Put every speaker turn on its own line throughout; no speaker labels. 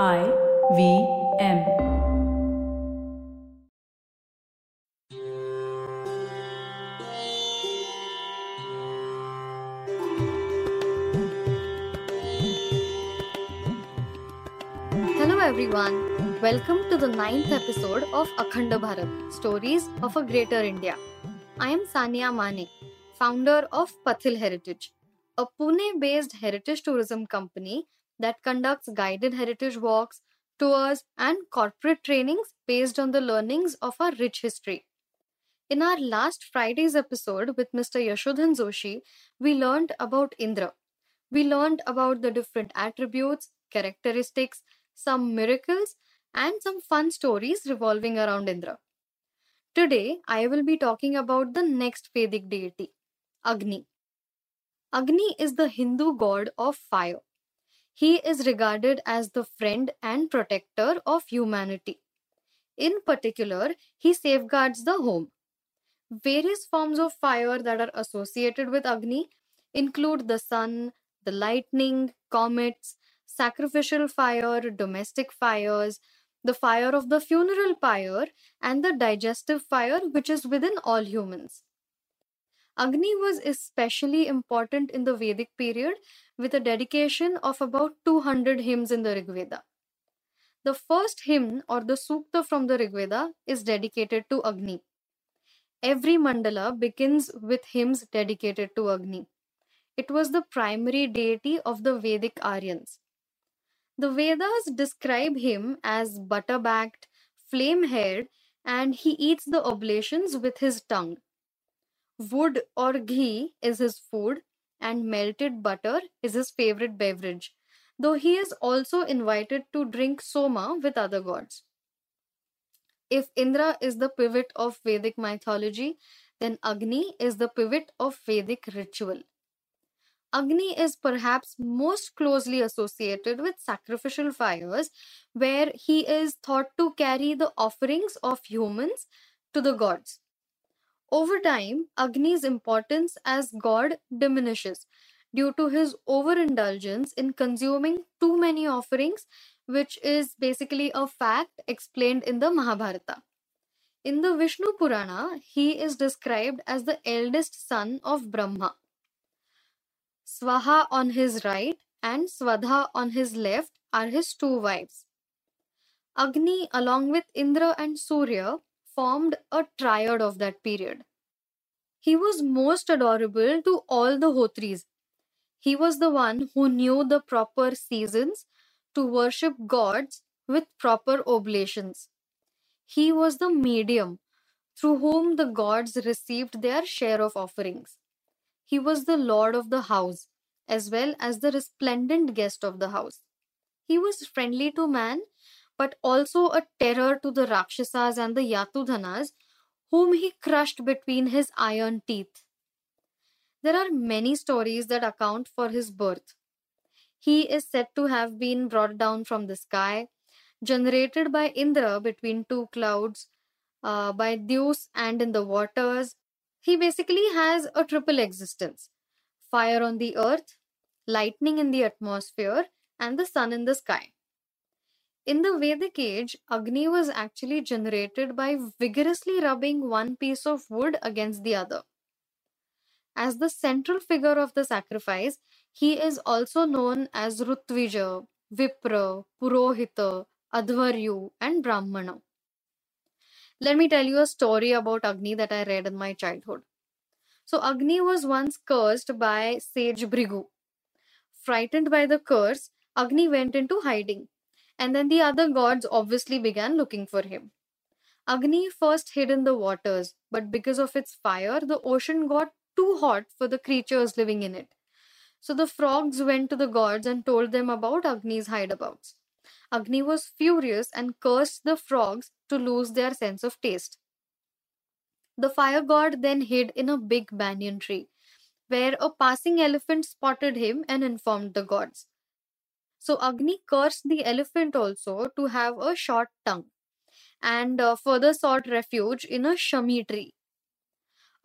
I V M.
Hello everyone. Welcome to the ninth episode of Akhanda Bharat Stories of a Greater India. I am Sania Mane, founder of Pathil Heritage, a Pune based heritage tourism company that conducts guided heritage walks, tours, and corporate trainings based on the learnings of our rich history. In our last Friday's episode with Mr. Yashodhan Joshi, we learned about Indra. We learned about the different attributes, characteristics, some miracles, and some fun stories revolving around Indra. Today, I will be talking about the next Vedic deity, Agni. Agni is the Hindu god of fire. He is regarded as the friend and protector of humanity. In particular, he safeguards the home. Various forms of fire that are associated with Agni include the sun, the lightning, comets, sacrificial fire, domestic fires, the fire of the funeral pyre, and the digestive fire, which is within all humans. Agni was especially important in the Vedic period with a dedication of about 200 hymns in the Rig Veda. The first hymn or the sukta from the Rig Veda is dedicated to Agni. Every mandala begins with hymns dedicated to Agni. It was the primary deity of the Vedic Aryans. The Vedas describe him as butter backed, flame haired, and he eats the oblations with his tongue. Wood or ghee is his food, and melted butter is his favorite beverage, though he is also invited to drink soma with other gods. If Indra is the pivot of Vedic mythology, then Agni is the pivot of Vedic ritual. Agni is perhaps most closely associated with sacrificial fires, where he is thought to carry the offerings of humans to the gods. Over time, Agni's importance as god diminishes due to his overindulgence in consuming too many offerings, which is basically a fact explained in the Mahabharata. In the Vishnu Purana, he is described as the eldest son of Brahma. Swaha on his right and Swadha on his left are his two wives. Agni, along with Indra and Surya, formed a triad of that period. He was most adorable to all the Hotris. He was the one who knew the proper seasons to worship gods with proper oblations. He was the medium through whom the gods received their share of offerings. He was the lord of the house, as well as the resplendent guest of the house. He was friendly to man, but also a terror to the Rakshasas and the Yatudhanas, whom he crushed between his iron teeth. There are many stories that account for his birth. He is said to have been brought down from the sky, generated by Indra between two clouds, uh, by Zeus and in the waters, he basically has a triple existence fire on the earth, lightning in the atmosphere, and the sun in the sky. In the Vedic age, Agni was actually generated by vigorously rubbing one piece of wood against the other. As the central figure of the sacrifice, he is also known as Rutvija, Vipra, Purohita, Adhvaryu, and Brahmana. Let me tell you a story about Agni that I read in my childhood. So, Agni was once cursed by sage Bhrigu. Frightened by the curse, Agni went into hiding, and then the other gods obviously began looking for him. Agni first hid in the waters, but because of its fire, the ocean got too hot for the creatures living in it. So the frogs went to the gods and told them about Agni's hideabouts. Agni was furious and cursed the frogs to lose their sense of taste. The fire god then hid in a big banyan tree, where a passing elephant spotted him and informed the gods. So Agni cursed the elephant also to have a short tongue and uh, further sought refuge in a shami tree.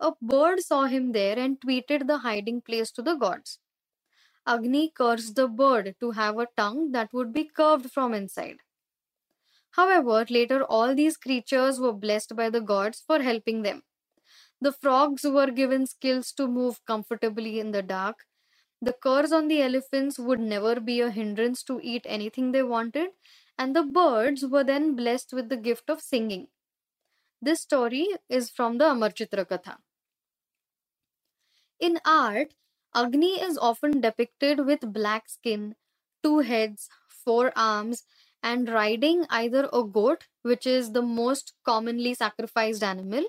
A bird saw him there and tweeted the hiding place to the gods. Agni cursed the bird to have a tongue that would be curved from inside. However, later all these creatures were blessed by the gods for helping them. The frogs were given skills to move comfortably in the dark. The curs on the elephants would never be a hindrance to eat anything they wanted, and the birds were then blessed with the gift of singing. This story is from the Amarchitra Katha. In art, Agni is often depicted with black skin, two heads, four arms, and riding either a goat, which is the most commonly sacrificed animal,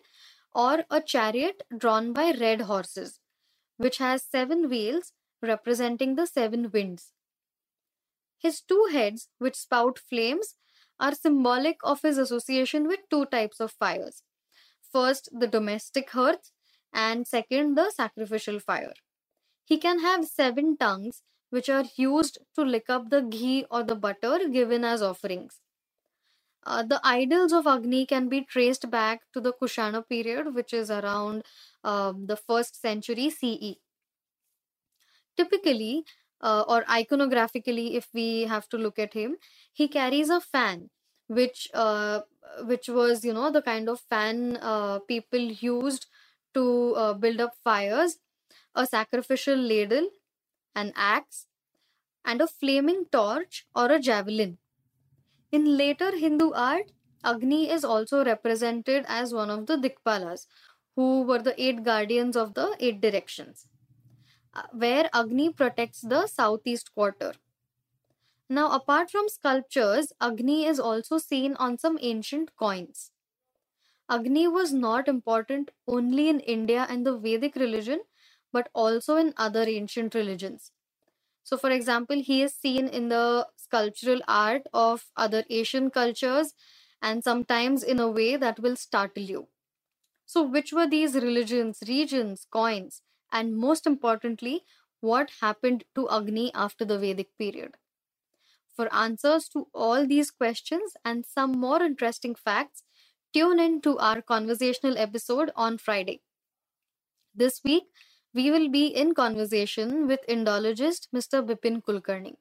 or a chariot drawn by red horses, which has seven wheels representing the seven winds. His two heads, which spout flames, are symbolic of his association with two types of fires. First, the domestic hearth, and second, the sacrificial fire. He can have seven tongues, which are used to lick up the ghee or the butter given as offerings. Uh, the idols of Agni can be traced back to the Kushana period, which is around um, the first century CE. Typically, uh, or iconographically, if we have to look at him, he carries a fan, which uh, which was you know the kind of fan uh, people used to uh, build up fires, a sacrificial ladle, an axe, and a flaming torch or a javelin. In later Hindu art, Agni is also represented as one of the Dikpalas, who were the eight guardians of the eight directions, Uh, where Agni protects the southeast quarter. Now, apart from sculptures, Agni is also seen on some ancient coins. Agni was not important only in India and the Vedic religion, but also in other ancient religions. So, for example, he is seen in the sculptural art of other Asian cultures and sometimes in a way that will startle you. So, which were these religions, regions, coins, and most importantly, what happened to Agni after the Vedic period? For answers to all these questions and some more interesting facts, tune in to our conversational episode on Friday. This week, we will be in conversation with Indologist Mr. Bipin Kulkarni.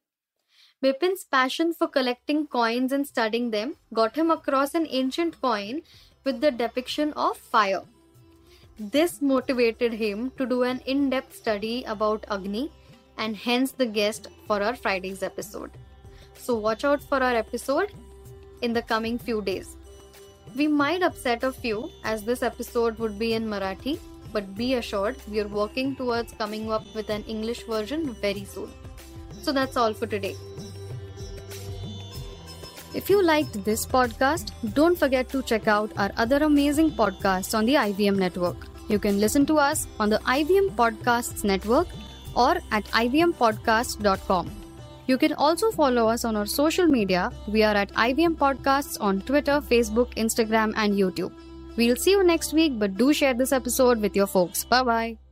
Bipin's passion for collecting coins and studying them got him across an ancient coin with the depiction of fire. This motivated him to do an in depth study about Agni and hence the guest for our Friday's episode. So, watch out for our episode in the coming few days. We might upset a few as this episode would be in Marathi but be assured we are working towards coming up with an English version very soon. So that's all for today. If you liked this podcast, don't forget to check out our other amazing podcasts on the IVM network. You can listen to us on the IVM Podcasts network or at ivmpodcast.com. You can also follow us on our social media. We are at IVM Podcasts on Twitter, Facebook, Instagram, and YouTube. We'll see you next week, but do share this episode with your folks. Bye bye.